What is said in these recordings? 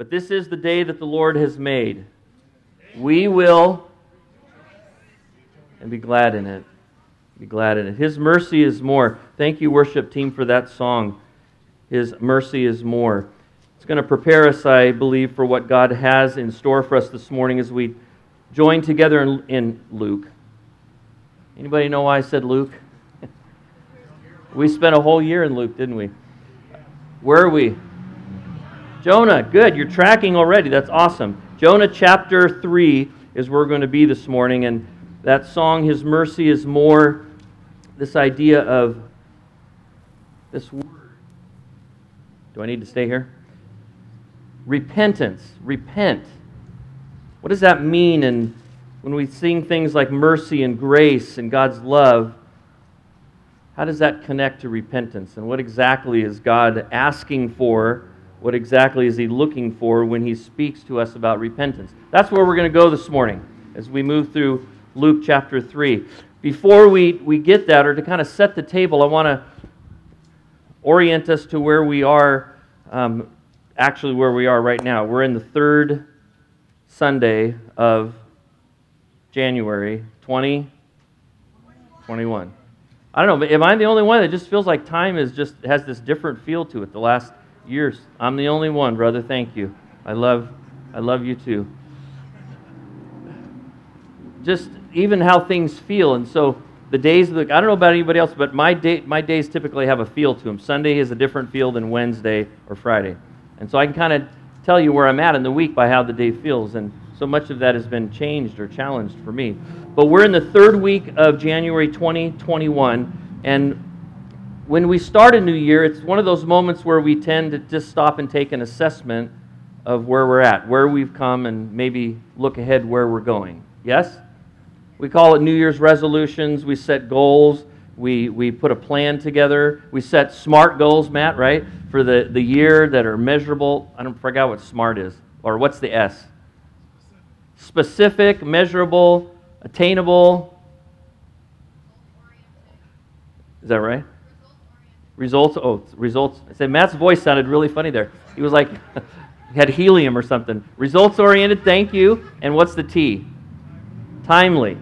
But this is the day that the Lord has made. We will and be glad in it. Be glad in it. His mercy is more. Thank you, worship team, for that song. His mercy is more. It's going to prepare us, I believe, for what God has in store for us this morning as we join together in, in Luke. Anybody know why I said Luke? we spent a whole year in Luke, didn't we? Where are we? Jonah, good. You're tracking already. That's awesome. Jonah chapter 3 is where we're going to be this morning. And that song, His Mercy is More, this idea of this word. Do I need to stay here? Repentance. Repent. What does that mean? And when we sing things like mercy and grace and God's love, how does that connect to repentance? And what exactly is God asking for? What exactly is He looking for when He speaks to us about repentance? That's where we're going to go this morning as we move through Luke chapter 3. Before we, we get that, or to kind of set the table, I want to orient us to where we are, um, actually, where we are right now. We're in the third Sunday of January 2021. I don't know, but am I the only one that just feels like time is just has this different feel to it the last years? I'm the only one, brother. Thank you. I love I love you too. Just even how things feel. And so the days, I don't know about anybody else, but my, day, my days typically have a feel to them. Sunday is a different feel than Wednesday or Friday. And so I can kind of tell you where I'm at in the week by how the day feels. And so much of that has been changed or challenged for me. But we're in the third week of January 2021. And when we start a new year, it's one of those moments where we tend to just stop and take an assessment of where we're at, where we've come, and maybe look ahead where we're going. Yes? We call it New Year's resolutions. We set goals. We, we put a plan together. We set SMART goals, Matt, right? For the, the year that are measurable. I don't forget what SMART is. Or what's the S? Specific, measurable, attainable. Is that right? Results. Oh, results. I said Matt's voice sounded really funny there. He was like, had helium or something. Results oriented. Thank you. And what's the T? Timely.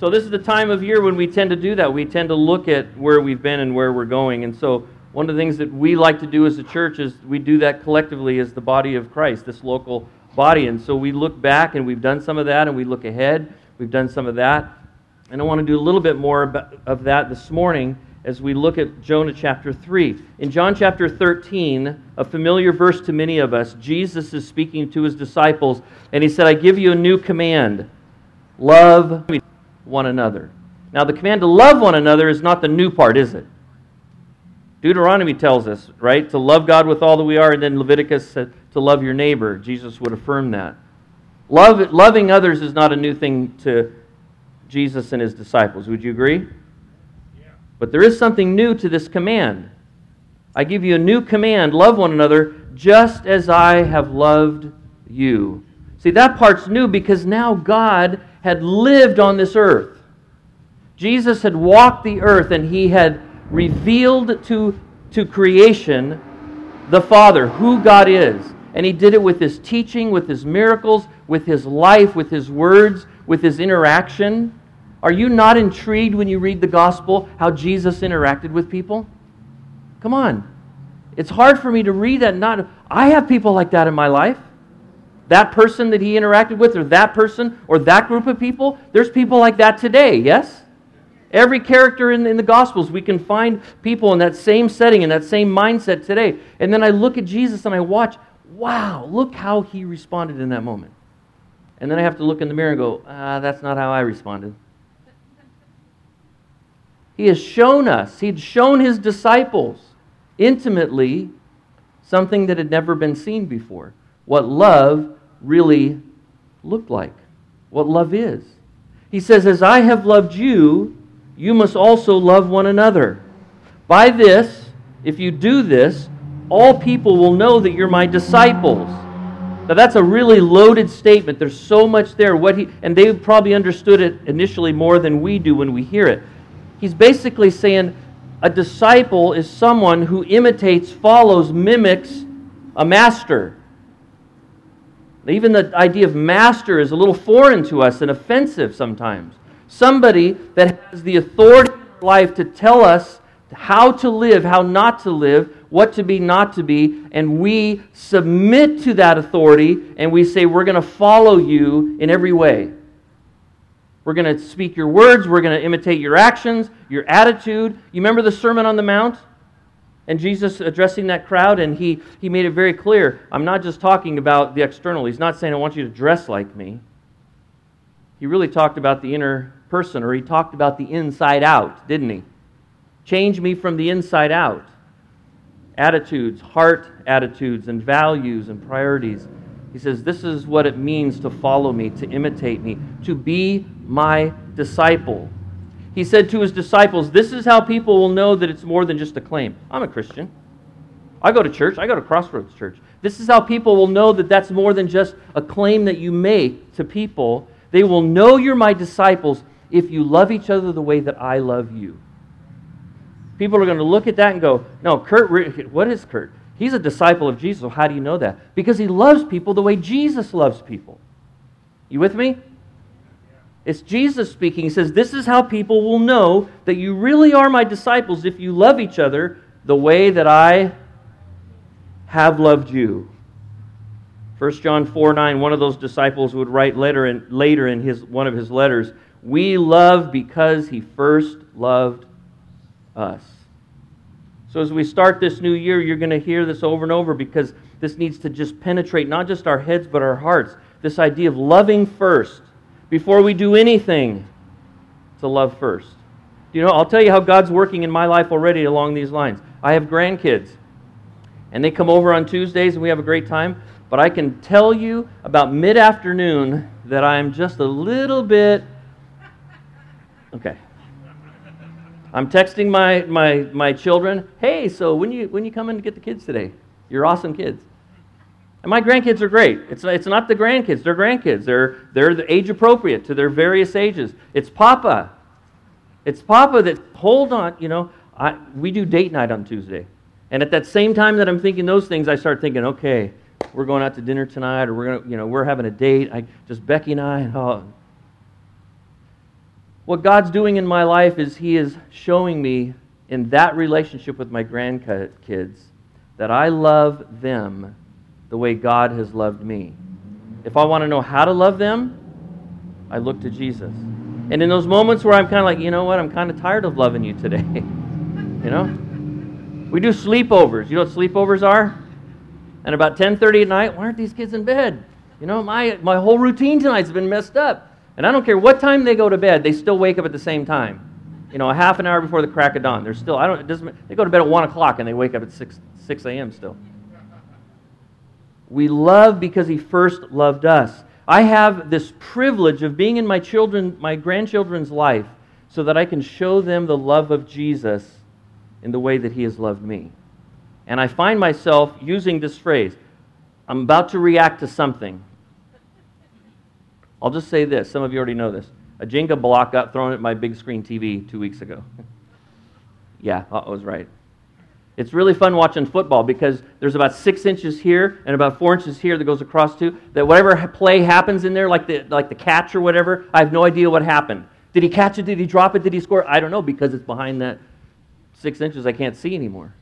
So, this is the time of year when we tend to do that. We tend to look at where we've been and where we're going. And so, one of the things that we like to do as a church is we do that collectively as the body of Christ, this local body. And so, we look back and we've done some of that, and we look ahead. We've done some of that. And I want to do a little bit more of that this morning as we look at Jonah chapter 3. In John chapter 13, a familiar verse to many of us, Jesus is speaking to his disciples, and he said, I give you a new command love one another. Now, the command to love one another is not the new part, is it? Deuteronomy tells us, right, to love God with all that we are, and then Leviticus said to love your neighbor. Jesus would affirm that. Love, loving others is not a new thing to Jesus and his disciples. Would you agree? But there is something new to this command. I give you a new command love one another just as I have loved you. See, that part's new because now God had lived on this earth. Jesus had walked the earth and he had revealed to, to creation the Father, who God is. And he did it with his teaching, with his miracles, with his life, with his words, with his interaction. Are you not intrigued when you read the gospel how Jesus interacted with people? Come on. It's hard for me to read that. Not I have people like that in my life that person that he interacted with, or that person, or that group of people. There's people like that today, yes? Every character in, in the Gospels, we can find people in that same setting, in that same mindset today. And then I look at Jesus and I watch, wow, look how he responded in that moment. And then I have to look in the mirror and go, ah, that's not how I responded. He has shown us, he'd shown his disciples intimately something that had never been seen before. What love really looked like, what love is. He says, As I have loved you, you must also love one another. By this, if you do this, all people will know that you're my disciples. Now that's a really loaded statement. There's so much there. What he and they probably understood it initially more than we do when we hear it. He's basically saying a disciple is someone who imitates, follows, mimics a master. Even the idea of master is a little foreign to us and offensive sometimes. Somebody that has the authority in life to tell us how to live, how not to live, what to be, not to be, and we submit to that authority and we say, We're going to follow you in every way. We're going to speak your words, we're going to imitate your actions, your attitude. You remember the Sermon on the Mount? And Jesus addressing that crowd, and he, he made it very clear I'm not just talking about the external. He's not saying, I want you to dress like me. He really talked about the inner person, or he talked about the inside out, didn't he? Change me from the inside out. Attitudes, heart attitudes, and values and priorities. He says, This is what it means to follow me, to imitate me, to be my disciple. He said to his disciples, This is how people will know that it's more than just a claim. I'm a Christian. I go to church. I go to Crossroads Church. This is how people will know that that's more than just a claim that you make to people. They will know you're my disciples if you love each other the way that I love you. People are going to look at that and go, No, Kurt, what is Kurt? He's a disciple of Jesus. Well, how do you know that? Because he loves people the way Jesus loves people. You with me? It's Jesus speaking. He says, This is how people will know that you really are my disciples if you love each other the way that I have loved you. 1 John 4 9, one of those disciples would write later in, later in his, one of his letters, We love because he first loved us. So as we start this new year, you're going to hear this over and over because this needs to just penetrate not just our heads, but our hearts. This idea of loving first before we do anything to love first. You know, I'll tell you how God's working in my life already along these lines. I have grandkids, and they come over on Tuesdays, and we have a great time. But I can tell you about mid afternoon that I'm just a little bit. Okay. I'm texting my, my, my children, hey, so when you, when you come in to get the kids today? You're awesome kids. And my grandkids are great. It's, it's not the grandkids, they're grandkids. They're, they're the age appropriate to their various ages. It's Papa. It's Papa that, hold on, you know, I, we do date night on Tuesday. And at that same time that I'm thinking those things, I start thinking, okay, we're going out to dinner tonight, or we're going to, you know, we're having a date. I, just Becky and I, oh. What God's doing in my life is He is showing me in that relationship with my grandkids that I love them the way God has loved me. If I want to know how to love them, I look to Jesus. And in those moments where I'm kind of like, you know what, I'm kind of tired of loving you today. you know? We do sleepovers. You know what sleepovers are? And about 10:30 at night, why aren't these kids in bed? You know, my my whole routine tonight's been messed up. And I don't care what time they go to bed, they still wake up at the same time. You know, a half an hour before the crack of dawn. They're still, I don't, it doesn't, they go to bed at 1 o'clock and they wake up at 6, 6 a.m. still. We love because he first loved us. I have this privilege of being in my children, my grandchildren's life so that I can show them the love of Jesus in the way that he has loved me. And I find myself using this phrase I'm about to react to something. I'll just say this. Some of you already know this. A Jenga block got thrown at my big screen TV two weeks ago. yeah, I was right. It's really fun watching football because there's about six inches here and about four inches here that goes across to that whatever play happens in there, like the like the catch or whatever, I have no idea what happened. Did he catch it? Did he drop it? Did he score? I don't know because it's behind that six inches I can't see anymore.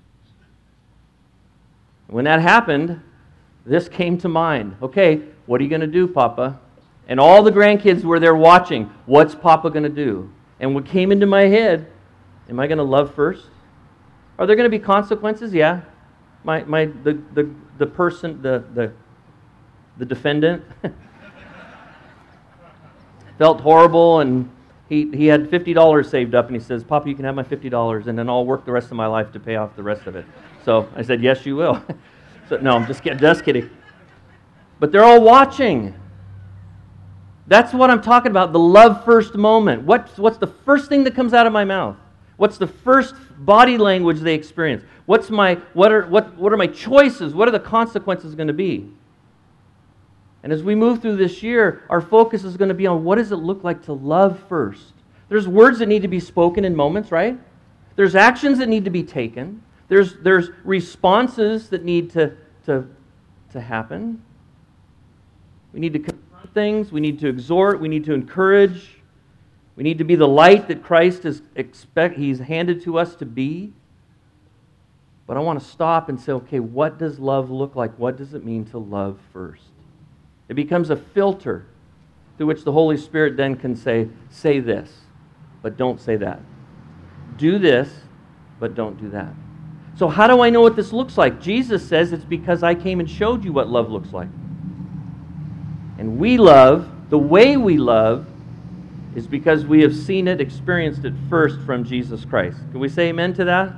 When that happened, this came to mind. Okay, what are you going to do, Papa? And all the grandkids were there watching. What's Papa going to do? And what came into my head, am I going to love first? Are there going to be consequences? Yeah. My, my, the, the, the person, the, the, the defendant, felt horrible and he, he had $50 saved up and he says, Papa, you can have my $50 and then I'll work the rest of my life to pay off the rest of it. So I said, Yes, you will. so, no, I'm just. Just kidding. But they're all watching. That's what I'm talking about the love first moment. What's, what's the first thing that comes out of my mouth? What's the first body language they experience? What's my, what, are, what, what are my choices? What are the consequences going to be? And as we move through this year, our focus is going to be on what does it look like to love first? There's words that need to be spoken in moments, right? There's actions that need to be taken. There's, there's responses that need to, to, to happen. We need to things. We need to exhort. We need to encourage. We need to be the light that Christ has expect, He's handed to us to be. But I want to stop and say, okay, what does love look like? What does it mean to love first? It becomes a filter through which the Holy Spirit then can say, say this, but don't say that. Do this, but don't do that. So, how do I know what this looks like? Jesus says it's because I came and showed you what love looks like. And we love, the way we love, is because we have seen it, experienced it first from Jesus Christ. Can we say amen to that?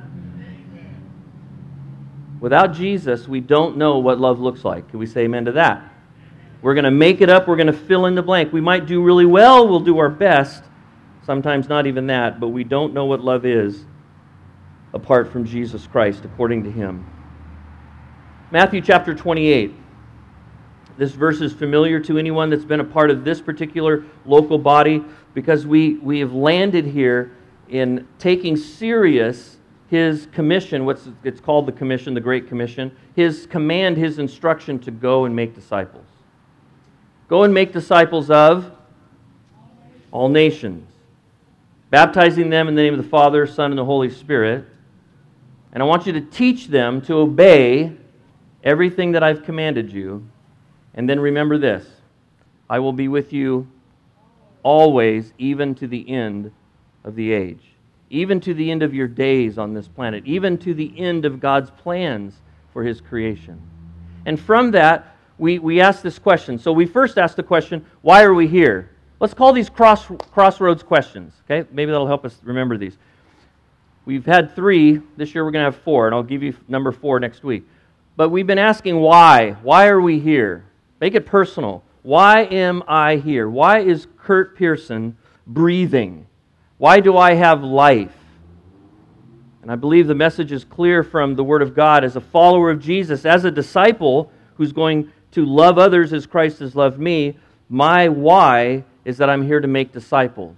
Without Jesus, we don't know what love looks like. Can we say amen to that? We're going to make it up. We're going to fill in the blank. We might do really well. We'll do our best. Sometimes not even that, but we don't know what love is apart from Jesus Christ, according to him. Matthew chapter 28. This verse is familiar to anyone that's been a part of this particular local body because we, we have landed here in taking serious his commission, what's it's called the commission, the Great Commission, his command, his instruction to go and make disciples. Go and make disciples of all nations, baptizing them in the name of the Father, Son, and the Holy Spirit. And I want you to teach them to obey everything that I've commanded you. And then remember this I will be with you always, even to the end of the age, even to the end of your days on this planet, even to the end of God's plans for his creation. And from that, we, we ask this question. So we first ask the question, why are we here? Let's call these cross, crossroads questions, okay? Maybe that'll help us remember these. We've had three. This year we're going to have four, and I'll give you number four next week. But we've been asking why. Why are we here? Make it personal. Why am I here? Why is Kurt Pearson breathing? Why do I have life? And I believe the message is clear from the Word of God. As a follower of Jesus, as a disciple who's going to love others as Christ has loved me. My why is that I'm here to make disciples.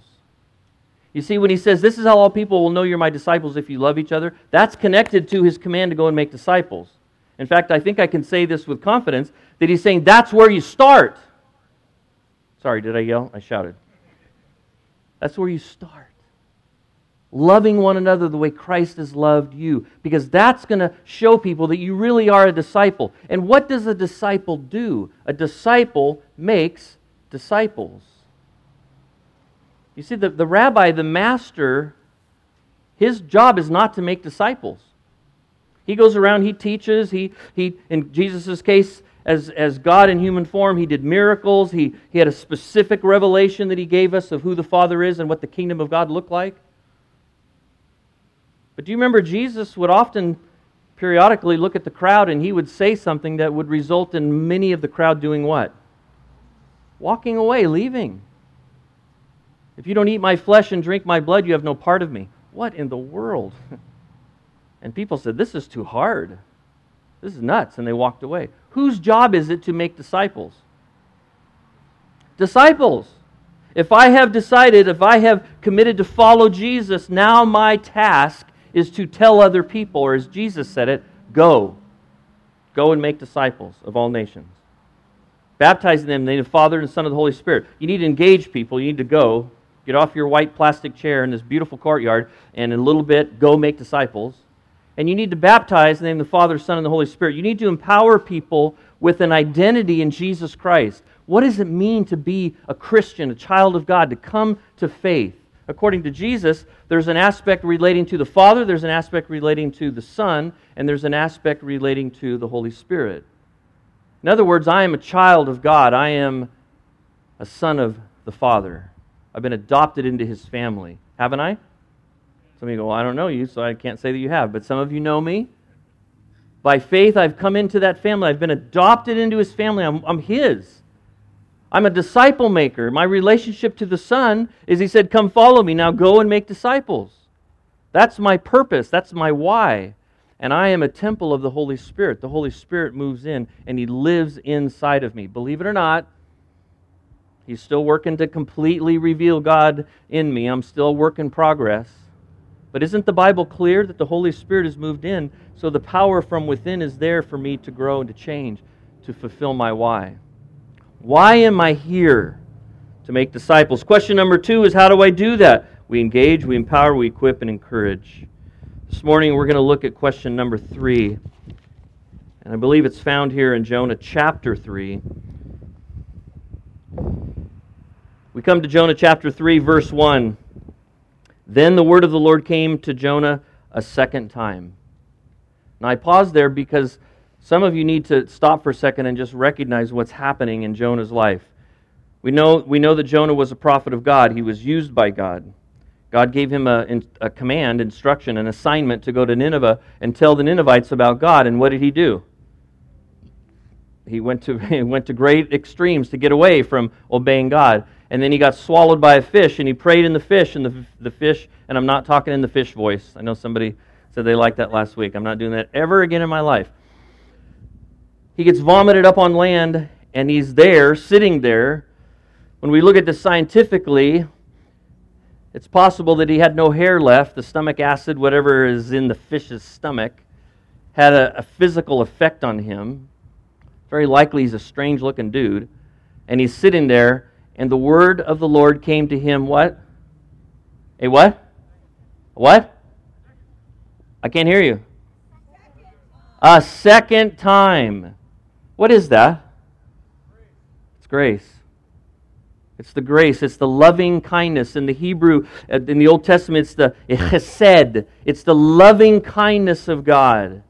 You see, when he says, This is how all people will know you're my disciples if you love each other, that's connected to his command to go and make disciples. In fact, I think I can say this with confidence that he's saying that's where you start. Sorry, did I yell? I shouted. That's where you start loving one another the way Christ has loved you, because that's going to show people that you really are a disciple. And what does a disciple do? A disciple makes disciples. You see, the, the rabbi, the master, his job is not to make disciples. He goes around, he teaches, he, he in Jesus' case, as, as God in human form, he did miracles. He, he had a specific revelation that he gave us of who the Father is and what the kingdom of God looked like. But do you remember Jesus would often periodically look at the crowd and he would say something that would result in many of the crowd doing what? Walking away, leaving. If you don't eat my flesh and drink my blood, you have no part of me. What in the world? And people said, This is too hard. This is nuts. And they walked away. Whose job is it to make disciples? Disciples. If I have decided, if I have committed to follow Jesus, now my task is to tell other people, or as Jesus said it, go. Go and make disciples of all nations. Baptizing them in the name of the Father and Son of the Holy Spirit. You need to engage people. You need to go. Get off your white plastic chair in this beautiful courtyard, and in a little bit, go make disciples. And you need to baptize in the name of the Father, Son, and the Holy Spirit. You need to empower people with an identity in Jesus Christ. What does it mean to be a Christian, a child of God, to come to faith? according to Jesus, there's an aspect relating to the Father, there's an aspect relating to the Son, and there's an aspect relating to the Holy Spirit. In other words, I am a child of God. I am a son of the Father. I've been adopted into his family. Haven't I? Some of you go, well, I don't know you, so I can't say that you have. But some of you know me. By faith, I've come into that family. I've been adopted into his family. I'm, I'm his. I'm a disciple maker. My relationship to the Son is He said, Come follow me. Now go and make disciples. That's my purpose. That's my why. And I am a temple of the Holy Spirit. The Holy Spirit moves in and He lives inside of me. Believe it or not, He's still working to completely reveal God in me. I'm still a work in progress. But isn't the Bible clear that the Holy Spirit has moved in, so the power from within is there for me to grow and to change, to fulfill my why? Why am I here? To make disciples. Question number two is how do I do that? We engage, we empower, we equip, and encourage. This morning we're going to look at question number three. And I believe it's found here in Jonah chapter 3. We come to Jonah chapter 3, verse 1. Then the word of the Lord came to Jonah a second time. Now I pause there because some of you need to stop for a second and just recognize what's happening in Jonah's life. We know, we know that Jonah was a prophet of God, he was used by God. God gave him a, a command, instruction, an assignment to go to Nineveh and tell the Ninevites about God. And what did he do? He went to, he went to great extremes to get away from obeying God. And then he got swallowed by a fish, and he prayed in the fish, and the, the fish, and I'm not talking in the fish voice. I know somebody said they liked that last week. I'm not doing that ever again in my life. He gets vomited up on land, and he's there, sitting there. When we look at this scientifically, it's possible that he had no hair left. The stomach acid, whatever is in the fish's stomach, had a, a physical effect on him. Very likely he's a strange looking dude. And he's sitting there, and the word of the Lord came to him what? A what? What? I can't hear you. A second time. What is that? It's grace. It's the grace. It's the loving kindness. In the Hebrew, uh, in the Old Testament, it's the chesed. It's the loving kindness of God.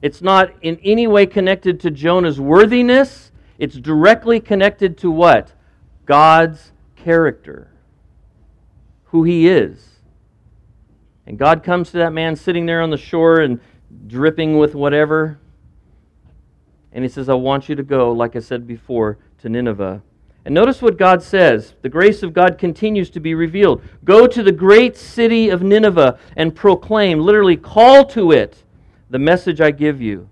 It's not in any way connected to Jonah's worthiness. It's directly connected to what? God's character. Who he is. And God comes to that man sitting there on the shore and dripping with whatever. And he says, I want you to go, like I said before, to Nineveh. And notice what God says. The grace of God continues to be revealed. Go to the great city of Nineveh and proclaim, literally call to it, the message I give you.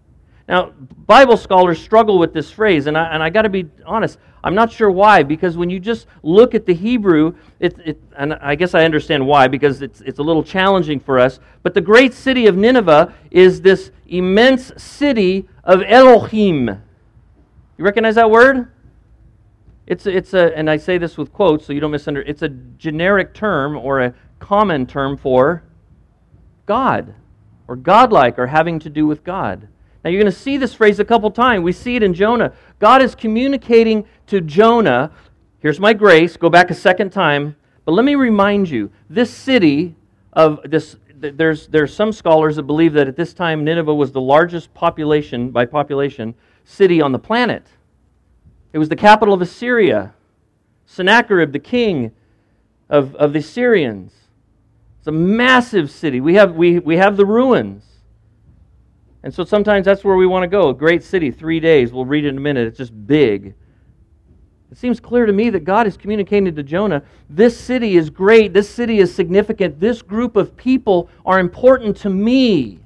Now, Bible scholars struggle with this phrase, and I, and I got to be honest, I'm not sure why, because when you just look at the Hebrew, it, it, and I guess I understand why, because it's, it's a little challenging for us, but the great city of Nineveh is this immense city of Elohim. You recognize that word? It's, it's a, and I say this with quotes so you don't misunderstand, it's a generic term or a common term for God, or godlike, or having to do with God. Now you're going to see this phrase a couple times. We see it in Jonah. God is communicating to Jonah, here's my grace, go back a second time, but let me remind you, this city of this there's there's some scholars that believe that at this time Nineveh was the largest population by population city on the planet. It was the capital of Assyria. Sennacherib, the king of, of the Assyrians. It's a massive city. We have, we, we have the ruins. And so sometimes that's where we want to go. A great city, three days. We'll read it in a minute. It's just big. It seems clear to me that God is communicating to Jonah this city is great, this city is significant, this group of people are important to me.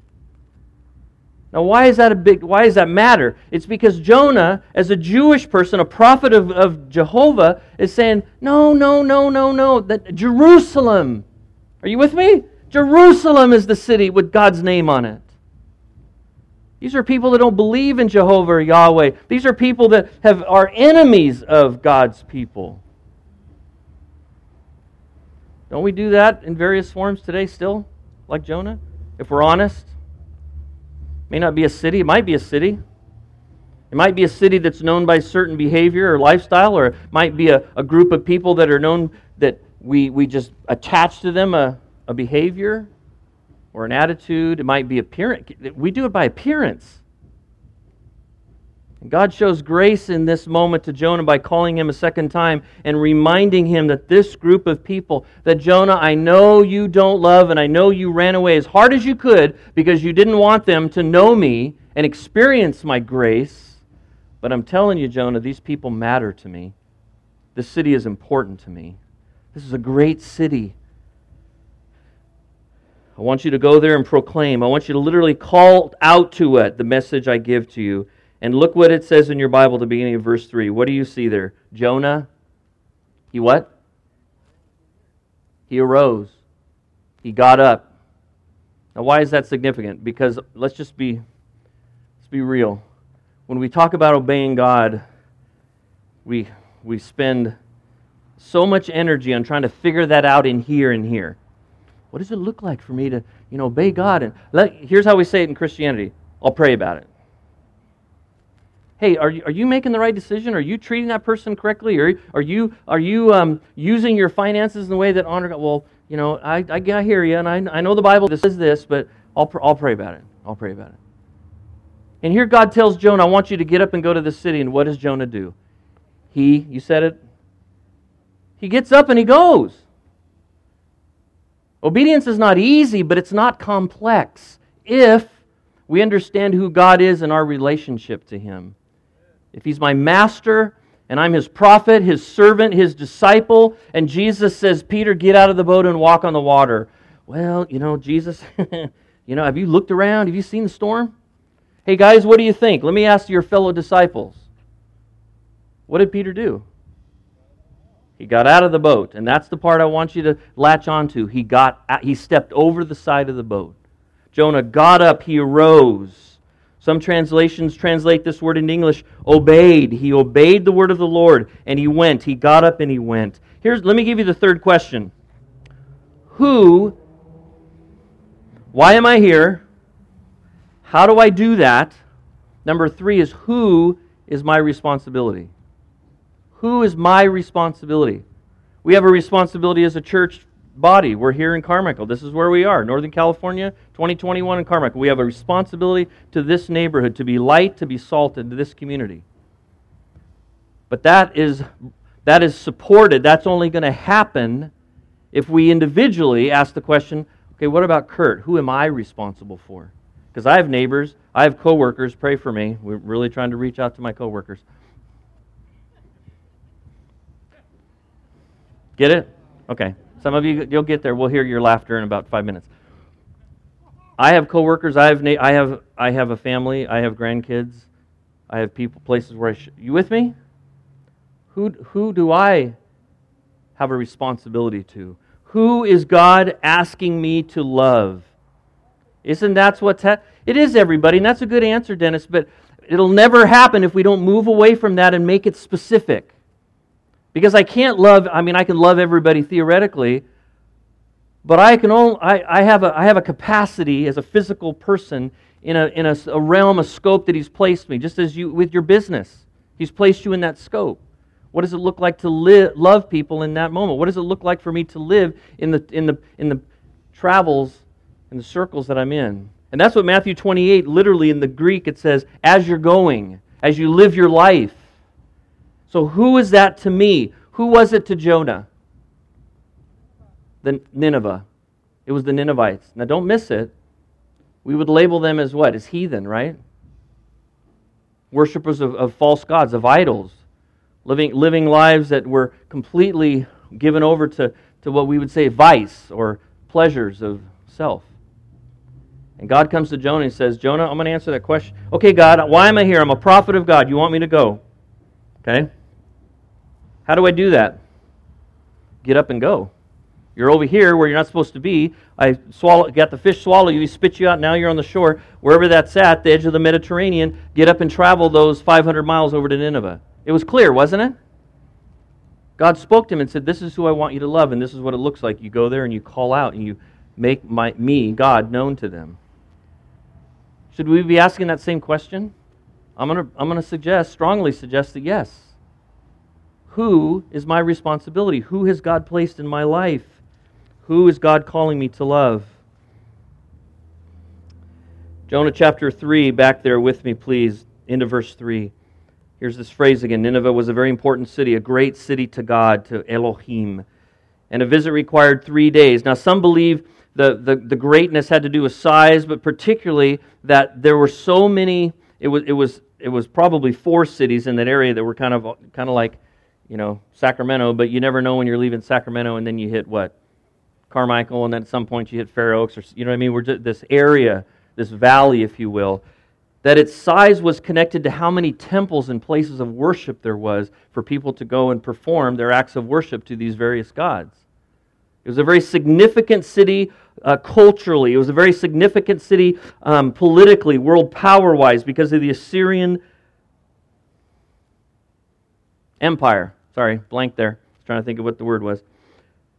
Now, why is that a big why does that matter? It's because Jonah, as a Jewish person, a prophet of, of Jehovah, is saying, No, no, no, no, no. That Jerusalem. Are you with me? Jerusalem is the city with God's name on it. These are people that don't believe in Jehovah or Yahweh. These are people that have, are enemies of God's people. Don't we do that in various forms today still, like Jonah? If we're honest, it may not be a city, it might be a city. It might be a city that's known by certain behavior or lifestyle, or it might be a, a group of people that are known that we, we just attach to them a, a behavior or an attitude. It might be appearance. We do it by appearance. And God shows grace in this moment to Jonah by calling him a second time and reminding him that this group of people, that Jonah, I know you don't love and I know you ran away as hard as you could because you didn't want them to know me and experience my grace. But I'm telling you, Jonah, these people matter to me. This city is important to me. This is a great city. I want you to go there and proclaim. I want you to literally call out to it the message I give to you. And look what it says in your Bible the beginning of verse 3. What do you see there? Jonah, he what? He arose. He got up. Now why is that significant? Because let's just be let's be real. When we talk about obeying God, we we spend so much energy on trying to figure that out in here and here. What does it look like for me to, you know, obey God? And let, here's how we say it in Christianity. I'll pray about it. Hey, are you, are you making the right decision? Are you treating that person correctly? Or are you, are you um, using your finances in the way that honor God? Well, you know, I, I, I hear you, and I, I know the Bible says this, but I'll, I'll pray about it. I'll pray about it. And here God tells Jonah, I want you to get up and go to the city. And what does Jonah do? He, you said it, he gets up and he goes. Obedience is not easy, but it's not complex if we understand who God is and our relationship to Him. If He's my master and I'm His prophet, His servant, His disciple, and Jesus says, Peter, get out of the boat and walk on the water. Well, you know, Jesus, you know, have you looked around? Have you seen the storm? Hey, guys, what do you think? Let me ask your fellow disciples. What did Peter do? He got out of the boat, and that's the part I want you to latch onto. He got he stepped over the side of the boat. Jonah got up, he arose. Some translations translate this word in English obeyed. He obeyed the word of the Lord and he went. He got up and he went. Here's let me give you the third question. Who why am I here? How do I do that? Number 3 is who is my responsibility? Who is my responsibility? We have a responsibility as a church body. We're here in Carmichael. This is where we are, Northern California, 2021 in Carmichael. We have a responsibility to this neighborhood to be light, to be salt into this community. But that is that is supported. That's only going to happen if we individually ask the question, okay, what about Kurt? Who am I responsible for? Because I have neighbors, I have coworkers, pray for me. We're really trying to reach out to my coworkers. Get it? Okay. Some of you, you'll get there. We'll hear your laughter in about five minutes. I have coworkers. I have, I have, I have a family. I have grandkids. I have people, places where I. Sh- you with me? Who, who do I have a responsibility to? Who is God asking me to love? Isn't that what te- it is? Everybody, and that's a good answer, Dennis. But it'll never happen if we don't move away from that and make it specific. Because I can't love, I mean, I can love everybody theoretically, but I can only, I, I, have, a, I have a capacity as a physical person in, a, in a, a realm, a scope that He's placed me, just as you with your business. He's placed you in that scope. What does it look like to live, love people in that moment? What does it look like for me to live in the, in the, in the travels, in the circles that I'm in? And that's what Matthew 28, literally in the Greek, it says, as you're going, as you live your life. So, who is that to me? Who was it to Jonah? The Nineveh. It was the Ninevites. Now, don't miss it. We would label them as what? As heathen, right? Worshippers of, of false gods, of idols, living, living lives that were completely given over to, to what we would say vice or pleasures of self. And God comes to Jonah and says, Jonah, I'm going to answer that question. Okay, God, why am I here? I'm a prophet of God. You want me to go? Okay? How do I do that? Get up and go. You're over here where you're not supposed to be. I swallow, got the fish swallow you, he spit you out. Now you're on the shore, wherever that's at, the edge of the Mediterranean. Get up and travel those 500 miles over to Nineveh. It was clear, wasn't it? God spoke to him and said, This is who I want you to love, and this is what it looks like. You go there and you call out and you make my, me, God, known to them. Should we be asking that same question? I'm going to I'm going to suggest, strongly suggest that yes. Who is my responsibility? Who has God placed in my life? Who is God calling me to love? Jonah chapter 3, back there with me, please, into verse 3. Here's this phrase again Nineveh was a very important city, a great city to God, to Elohim. And a visit required three days. Now, some believe the, the, the greatness had to do with size, but particularly that there were so many, it was, it was, it was probably four cities in that area that were kind of, kind of like you know, Sacramento, but you never know when you're leaving Sacramento and then you hit what? Carmichael, and then at some point you hit Fair Oaks, or you know what I mean? We're just, this area, this valley, if you will, that its size was connected to how many temples and places of worship there was for people to go and perform their acts of worship to these various gods. It was a very significant city uh, culturally. It was a very significant city um, politically, world power wise, because of the Assyrian Empire Sorry, blank there. I was trying to think of what the word was.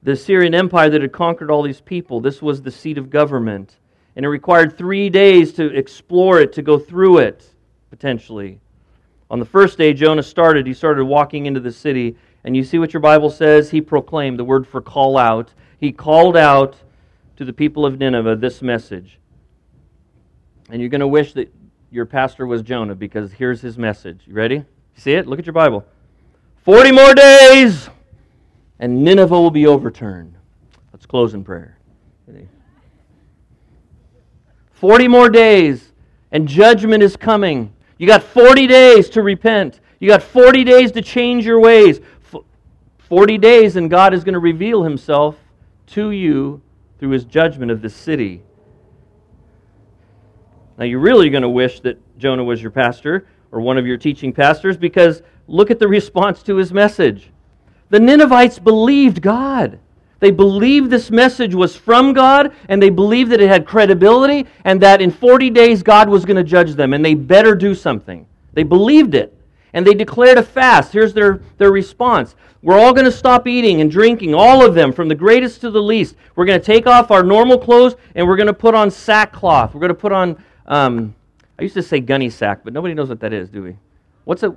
The Syrian Empire that had conquered all these people, this was the seat of government. And it required three days to explore it, to go through it, potentially. On the first day Jonah started, he started walking into the city. And you see what your Bible says? He proclaimed the word for call out. He called out to the people of Nineveh this message. And you're going to wish that your pastor was Jonah because here's his message. You ready? See it? Look at your Bible. 40 more days and Nineveh will be overturned. Let's close in prayer. 40 more days and judgment is coming. You got 40 days to repent. You got 40 days to change your ways. 40 days and God is going to reveal himself to you through his judgment of this city. Now, you're really going to wish that Jonah was your pastor or one of your teaching pastors because look at the response to his message. The Ninevites believed God. They believed this message was from God, and they believed that it had credibility, and that in 40 days God was going to judge them, and they better do something. They believed it. And they declared a fast. Here's their, their response We're all going to stop eating and drinking, all of them, from the greatest to the least. We're going to take off our normal clothes, and we're going to put on sackcloth. We're going to put on um, I used to say gunny sack, but nobody knows what that is, do we? What's a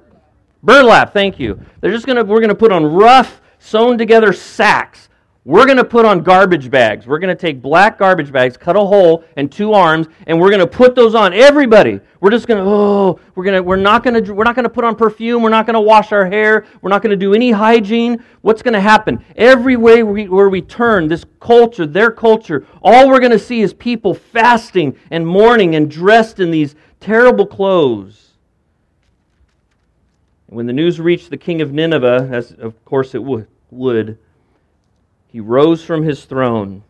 burlap? Thank you. They're just gonna we're gonna put on rough, sewn together sacks. We're going to put on garbage bags. We're going to take black garbage bags, cut a hole and two arms, and we're going to put those on. Everybody. We're just going to, oh, we're going to, we're not going to, we're not going to put on perfume. We're not going to wash our hair. We're not going to do any hygiene. What's going to happen? Every way we, where we turn, this culture, their culture, all we're going to see is people fasting and mourning and dressed in these terrible clothes. When the news reached the king of Nineveh, as of course it would, he rose from his throne.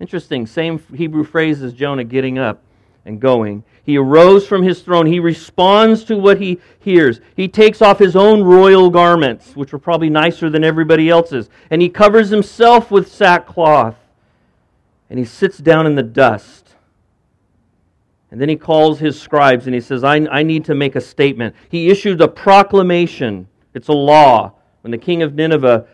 Interesting, same Hebrew phrase as Jonah getting up and going. He arose from his throne. He responds to what he hears. He takes off his own royal garments, which were probably nicer than everybody else's, and he covers himself with sackcloth. And he sits down in the dust. And then he calls his scribes and he says, I, I need to make a statement. He issued a proclamation. It's a law. When the king of Nineveh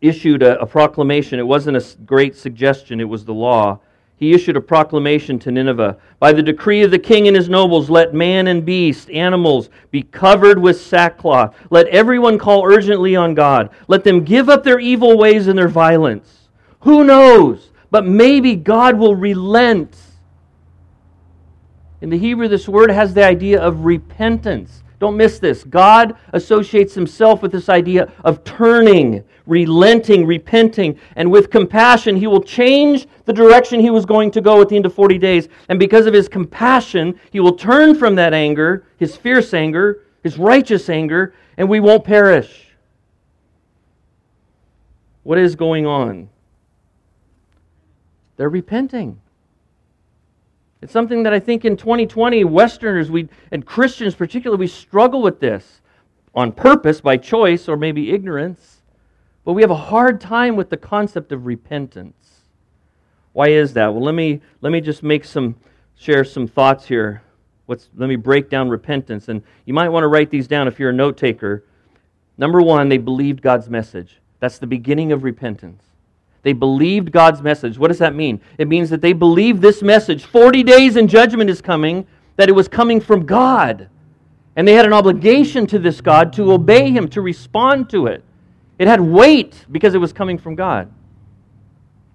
issued a, a, proclamation. It wasn't a great suggestion, it was the law. He issued a proclamation to Nineveh By the decree of the king and his nobles, let man and beast, animals, be covered with sackcloth. Let everyone call urgently on God. Let them give up their evil ways and their violence. Who knows? But maybe God will relent. In the Hebrew, this word has the idea of repentance. Don't miss this. God associates himself with this idea of turning, relenting, repenting, and with compassion, he will change the direction he was going to go at the end of 40 days. And because of his compassion, he will turn from that anger, his fierce anger, his righteous anger, and we won't perish. What is going on? They're repenting. It's something that I think in 2020, Westerners we, and Christians particularly, we struggle with this on purpose, by choice, or maybe ignorance. But we have a hard time with the concept of repentance. Why is that? Well, let me, let me just make some, share some thoughts here. What's, let me break down repentance. And you might want to write these down if you're a note taker. Number one, they believed God's message. That's the beginning of repentance. They believed God's message. What does that mean? It means that they believed this message 40 days and judgment is coming, that it was coming from God. And they had an obligation to this God to obey Him, to respond to it. It had weight because it was coming from God.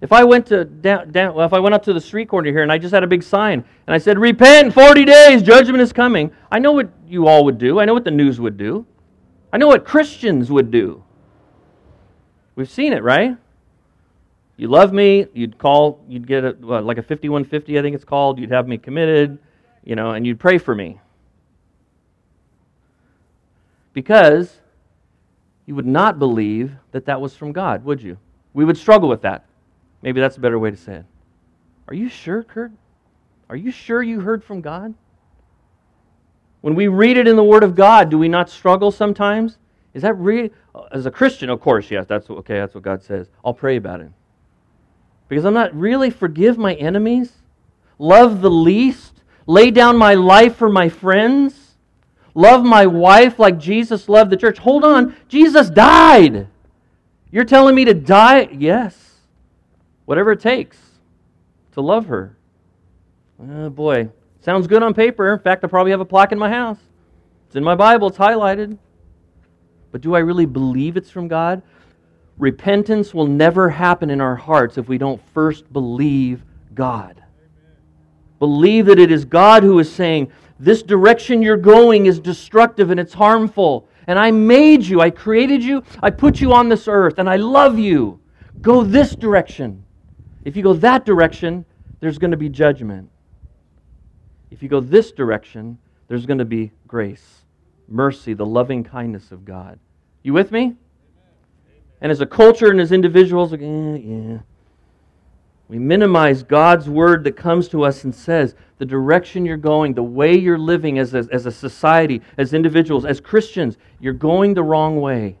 If I went to down, down, well, if I went up to the street corner here and I just had a big sign and I said, "Repent, 40 days, judgment is coming," I know what you all would do. I know what the news would do. I know what Christians would do. We've seen it, right? You love me, you'd call, you'd get a, like a 5150, I think it's called. You'd have me committed, you know, and you'd pray for me. Because you would not believe that that was from God, would you? We would struggle with that. Maybe that's a better way to say it. Are you sure, Kurt? Are you sure you heard from God? When we read it in the Word of God, do we not struggle sometimes? Is that real? As a Christian, of course, yes, that's okay, that's what God says. I'll pray about it. Because I'm not really forgive my enemies, love the least, lay down my life for my friends, love my wife like Jesus loved the church. Hold on, Jesus died. You're telling me to die? Yes. Whatever it takes to love her. Oh boy, sounds good on paper. In fact, I probably have a plaque in my house. It's in my Bible, it's highlighted. But do I really believe it's from God? Repentance will never happen in our hearts if we don't first believe God. Believe that it is God who is saying, This direction you're going is destructive and it's harmful. And I made you, I created you, I put you on this earth, and I love you. Go this direction. If you go that direction, there's going to be judgment. If you go this direction, there's going to be grace, mercy, the loving kindness of God. You with me? And as a culture and as individuals, like, eh, yeah. We minimize God's word that comes to us and says the direction you're going, the way you're living as a, as a society, as individuals, as Christians, you're going the wrong way.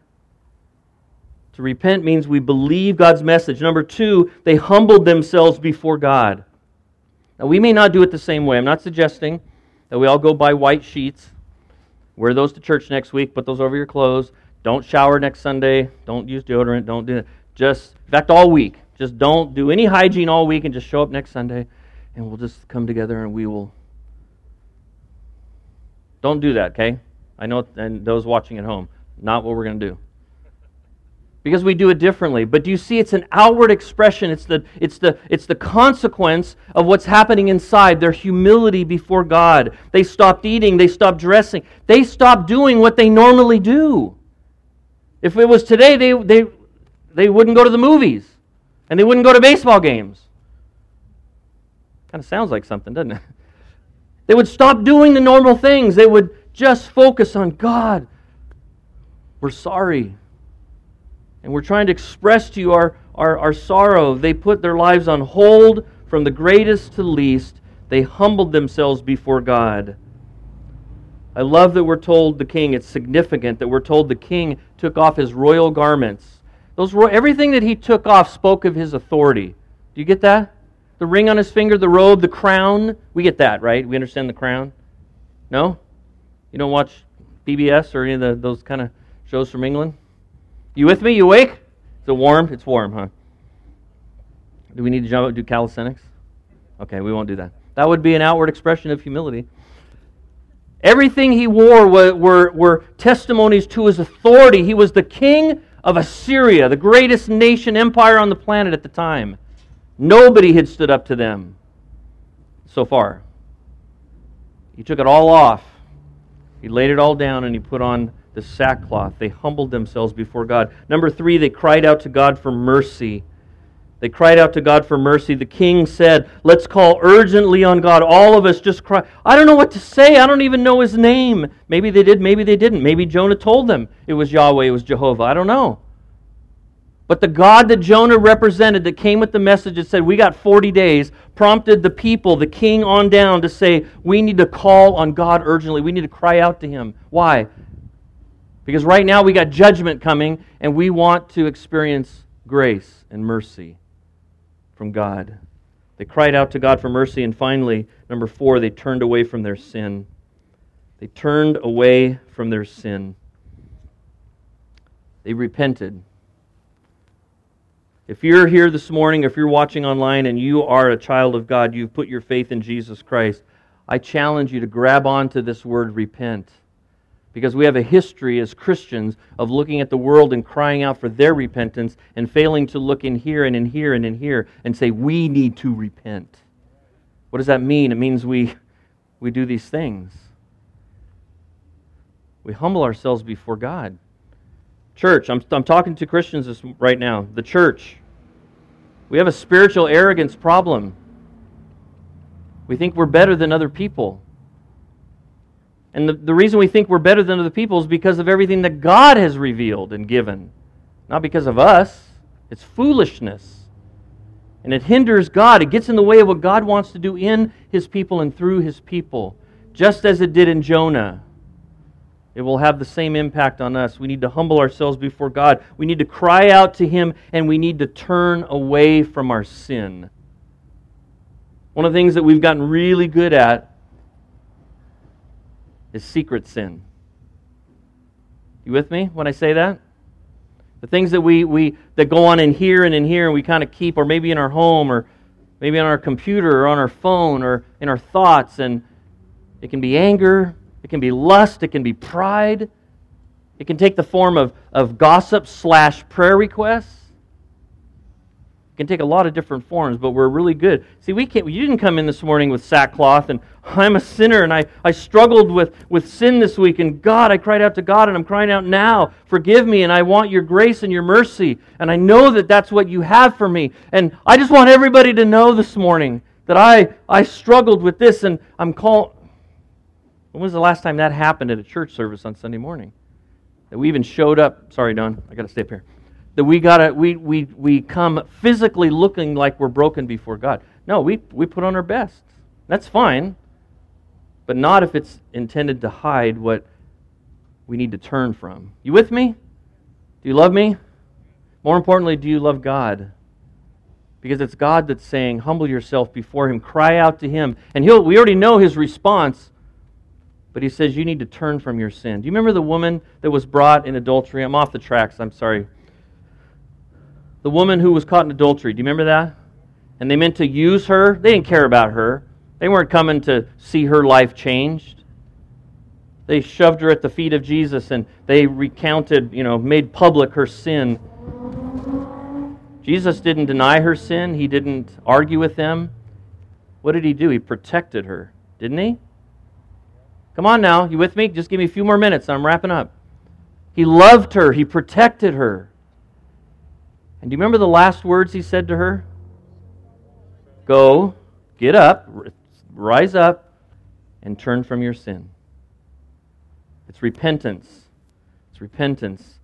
To repent means we believe God's message. Number two, they humbled themselves before God. Now, we may not do it the same way. I'm not suggesting that we all go buy white sheets, wear those to church next week, put those over your clothes, don't shower next Sunday, don't use deodorant, don't do it. Just, in fact, all week. Just don't do any hygiene all week and just show up next Sunday and we'll just come together and we will. Don't do that, okay? I know, and those watching at home, not what we're going to do. Because we do it differently. But do you see it's an outward expression? It's the, it's, the, it's the consequence of what's happening inside, their humility before God. They stopped eating, they stopped dressing, they stopped doing what they normally do. If it was today, they, they, they wouldn't go to the movies. And they wouldn't go to baseball games. Kind of sounds like something, doesn't it? They would stop doing the normal things. They would just focus on God. We're sorry. And we're trying to express to you our, our, our sorrow. They put their lives on hold from the greatest to the least. They humbled themselves before God. I love that we're told the king, it's significant that we're told the king took off his royal garments those everything that he took off spoke of his authority. Do you get that? The ring on his finger, the robe, the crown. We get that, right? We understand the crown? No? You don't watch PBS or any of the, those kind of shows from England? You with me? You awake? Is it warm? It's warm, huh? Do we need to jump up do calisthenics? Okay, we won't do that. That would be an outward expression of humility. Everything he wore were, were, were testimonies to his authority. He was the king of Assyria, the greatest nation empire on the planet at the time. Nobody had stood up to them so far. He took it all off. He laid it all down and he put on the sackcloth. They humbled themselves before God. Number three, they cried out to God for mercy. They cried out to God for mercy. The king said, Let's call urgently on God. All of us just cry. I don't know what to say. I don't even know his name. Maybe they did, maybe they didn't. Maybe Jonah told them it was Yahweh, it was Jehovah. I don't know. But the God that Jonah represented, that came with the message that said, We got 40 days, prompted the people, the king on down, to say, We need to call on God urgently. We need to cry out to him. Why? Because right now we got judgment coming, and we want to experience grace and mercy from God. They cried out to God for mercy, and finally, number four, they turned away from their sin. They turned away from their sin. They repented. If you're here this morning, if you're watching online and you are a child of God, you've put your faith in Jesus Christ, I challenge you to grab onto this word repent. Because we have a history as Christians of looking at the world and crying out for their repentance and failing to look in here and in here and in here and say, we need to repent. What does that mean? It means we, we do these things. We humble ourselves before God. Church, I'm, I'm talking to Christians this, right now. The church. We have a spiritual arrogance problem. We think we're better than other people. And the, the reason we think we're better than other people is because of everything that God has revealed and given, not because of us. It's foolishness. And it hinders God. It gets in the way of what God wants to do in His people and through His people, just as it did in Jonah it will have the same impact on us. We need to humble ourselves before God. We need to cry out to Him, and we need to turn away from our sin. One of the things that we've gotten really good at is secret sin. You with me when I say that? The things that we, we that go on in here and in here and we kind of keep, or maybe in our home, or maybe on our computer, or on our phone, or in our thoughts, and it can be anger, it can be lust, it can be pride, it can take the form of, of gossip slash prayer requests. Can take a lot of different forms, but we're really good. See, we can't, you didn't come in this morning with sackcloth and I'm a sinner and I, I struggled with, with sin this week and God, I cried out to God and I'm crying out now. Forgive me and I want your grace and your mercy. And I know that that's what you have for me. And I just want everybody to know this morning that I, I struggled with this and I'm called. When was the last time that happened at a church service on Sunday morning? That we even showed up. Sorry, Don, I got to stay up here that we gotta we, we, we come physically looking like we're broken before God. No, we, we put on our best. That's fine. But not if it's intended to hide what we need to turn from. You with me? Do you love me? More importantly, do you love God? Because it's God that's saying, humble yourself before Him, cry out to Him. And he'll, we already know His response, but He says, you need to turn from your sin. Do you remember the woman that was brought in adultery? I'm off the tracks, I'm sorry the woman who was caught in adultery. Do you remember that? And they meant to use her. They didn't care about her. They weren't coming to see her life changed. They shoved her at the feet of Jesus and they recounted, you know, made public her sin. Jesus didn't deny her sin, he didn't argue with them. What did he do? He protected her, didn't he? Come on now, you with me? Just give me a few more minutes. I'm wrapping up. He loved her, he protected her. And do you remember the last words he said to her? Go, get up, rise up, and turn from your sin. It's repentance. It's repentance.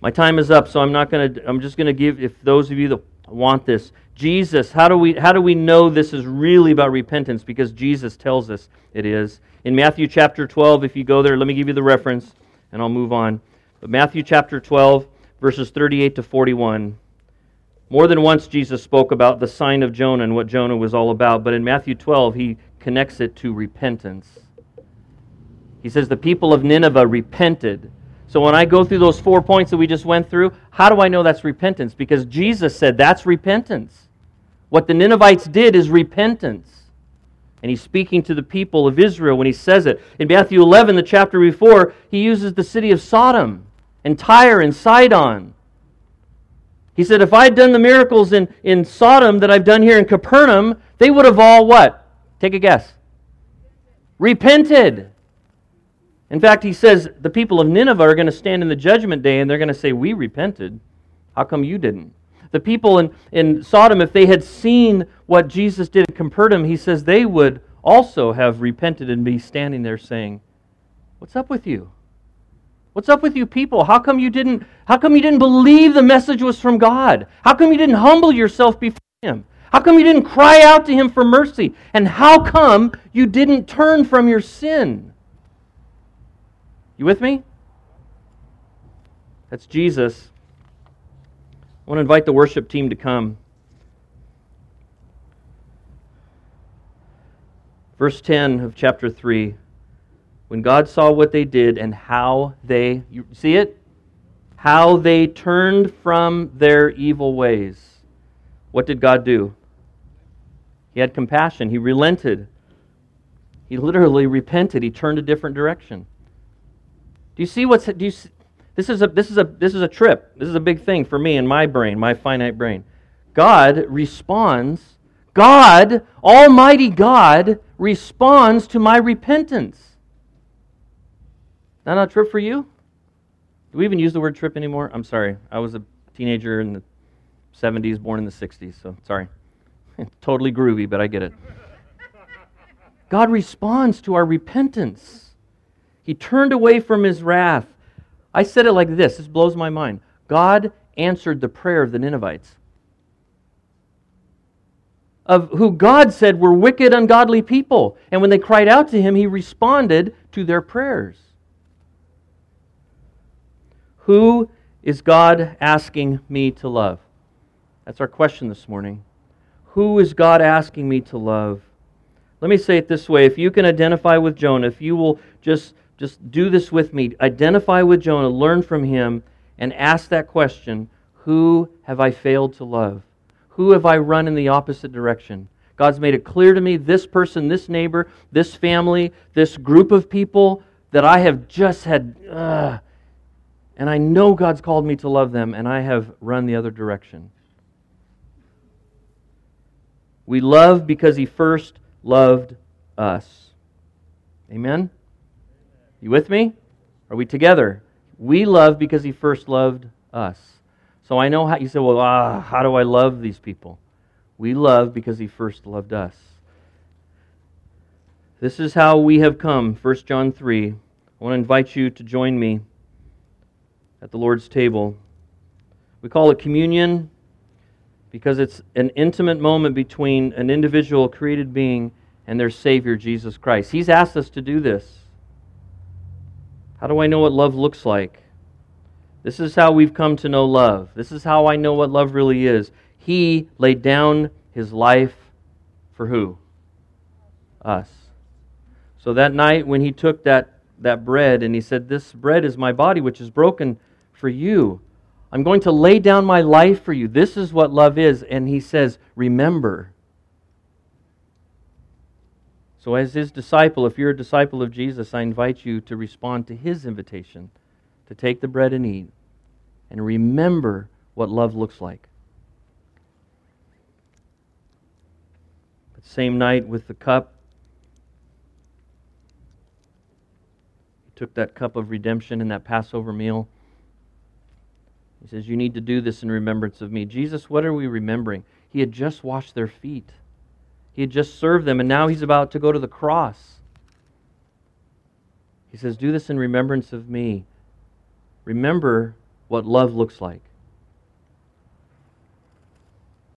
My time is up, so I'm not going to I'm just going to give if those of you that want this. Jesus, how do we how do we know this is really about repentance because Jesus tells us it is. In Matthew chapter 12, if you go there, let me give you the reference and I'll move on. But Matthew chapter 12 verses 38 to 41 more than once, Jesus spoke about the sign of Jonah and what Jonah was all about, but in Matthew 12, he connects it to repentance. He says, The people of Nineveh repented. So when I go through those four points that we just went through, how do I know that's repentance? Because Jesus said that's repentance. What the Ninevites did is repentance. And he's speaking to the people of Israel when he says it. In Matthew 11, the chapter before, he uses the city of Sodom and Tyre and Sidon he said, if I had done the miracles in, in Sodom that I've done here in Capernaum, they would have all what? Take a guess. Repented. In fact, he says the people of Nineveh are going to stand in the judgment day and they're going to say, We repented. How come you didn't? The people in, in Sodom, if they had seen what Jesus did in Capernaum, he says they would also have repented and be standing there saying, What's up with you? What's up with you people? How come you didn't how come you didn't believe the message was from God? How come you didn't humble yourself before him? How come you didn't cry out to him for mercy? And how come you didn't turn from your sin? You with me? That's Jesus. I want to invite the worship team to come. Verse 10 of chapter 3 when God saw what they did and how they, you see it? How they turned from their evil ways. What did God do? He had compassion. He relented. He literally repented. He turned a different direction. Do you see what's do you see, this is a this is a this is a trip. This is a big thing for me in my brain, my finite brain. God responds. God, Almighty God, responds to my repentance. Not a trip for you? Do we even use the word trip anymore? I'm sorry. I was a teenager in the 70s, born in the 60s, so sorry. totally groovy, but I get it. God responds to our repentance. He turned away from his wrath. I said it like this this blows my mind. God answered the prayer of the Ninevites, of who God said were wicked, ungodly people. And when they cried out to him, he responded to their prayers. Who is God asking me to love? That's our question this morning. Who is God asking me to love? Let me say it this way if you can identify with Jonah, if you will just, just do this with me, identify with Jonah, learn from him, and ask that question Who have I failed to love? Who have I run in the opposite direction? God's made it clear to me this person, this neighbor, this family, this group of people that I have just had, and I know God's called me to love them, and I have run the other direction. We love because He first loved us. Amen? You with me? Are we together? We love because He first loved us. So I know how you say, well, ah, how do I love these people? We love because He first loved us. This is how we have come, 1 John 3. I want to invite you to join me at the Lord's table. We call it communion because it's an intimate moment between an individual created being and their Savior, Jesus Christ. He's asked us to do this. How do I know what love looks like? This is how we've come to know love. This is how I know what love really is. He laid down his life for who? Us. So that night when he took that, that bread and he said, This bread is my body, which is broken for you. I'm going to lay down my life for you. This is what love is. And he says, Remember. So, as his disciple, if you're a disciple of Jesus, I invite you to respond to his invitation to take the bread and eat and remember what love looks like. But same night with the cup, he took that cup of redemption in that Passover meal. He says, You need to do this in remembrance of me. Jesus, what are we remembering? He had just washed their feet, he had just served them, and now he's about to go to the cross. He says, Do this in remembrance of me. Remember what love looks like.